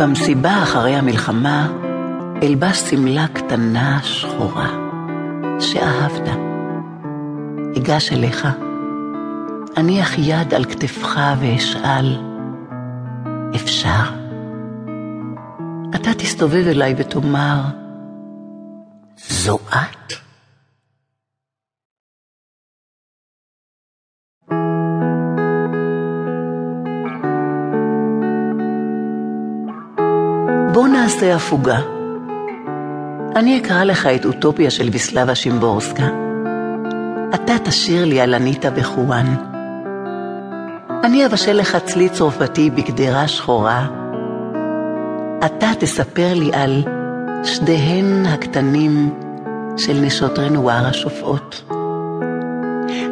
במסיבה אחרי המלחמה אלבש שמלה קטנה שחורה שאהבת. אגש אליך, אניח יד על כתפך ואשאל, אפשר? אתה תסתובב אליי ותאמר, זו את? בוא נעשה הפוגה. אני אקרא לך את אוטופיה של ויסלבה שימבורסקה. אתה תשאיר לי על אניטה בחואן. אני אבשל לך צלי צרפתי בקדרה שחורה. אתה תספר לי על שדיהן הקטנים של נשות רנואר השופעות.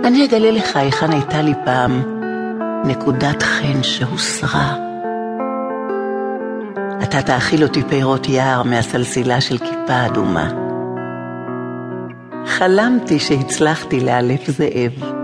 אני אגלה לך היכן הייתה לי פעם נקודת חן שהוסרה. אתה תאכיל אותי פירות יער מהסלסילה של כיפה אדומה. חלמתי שהצלחתי לאלף זאב.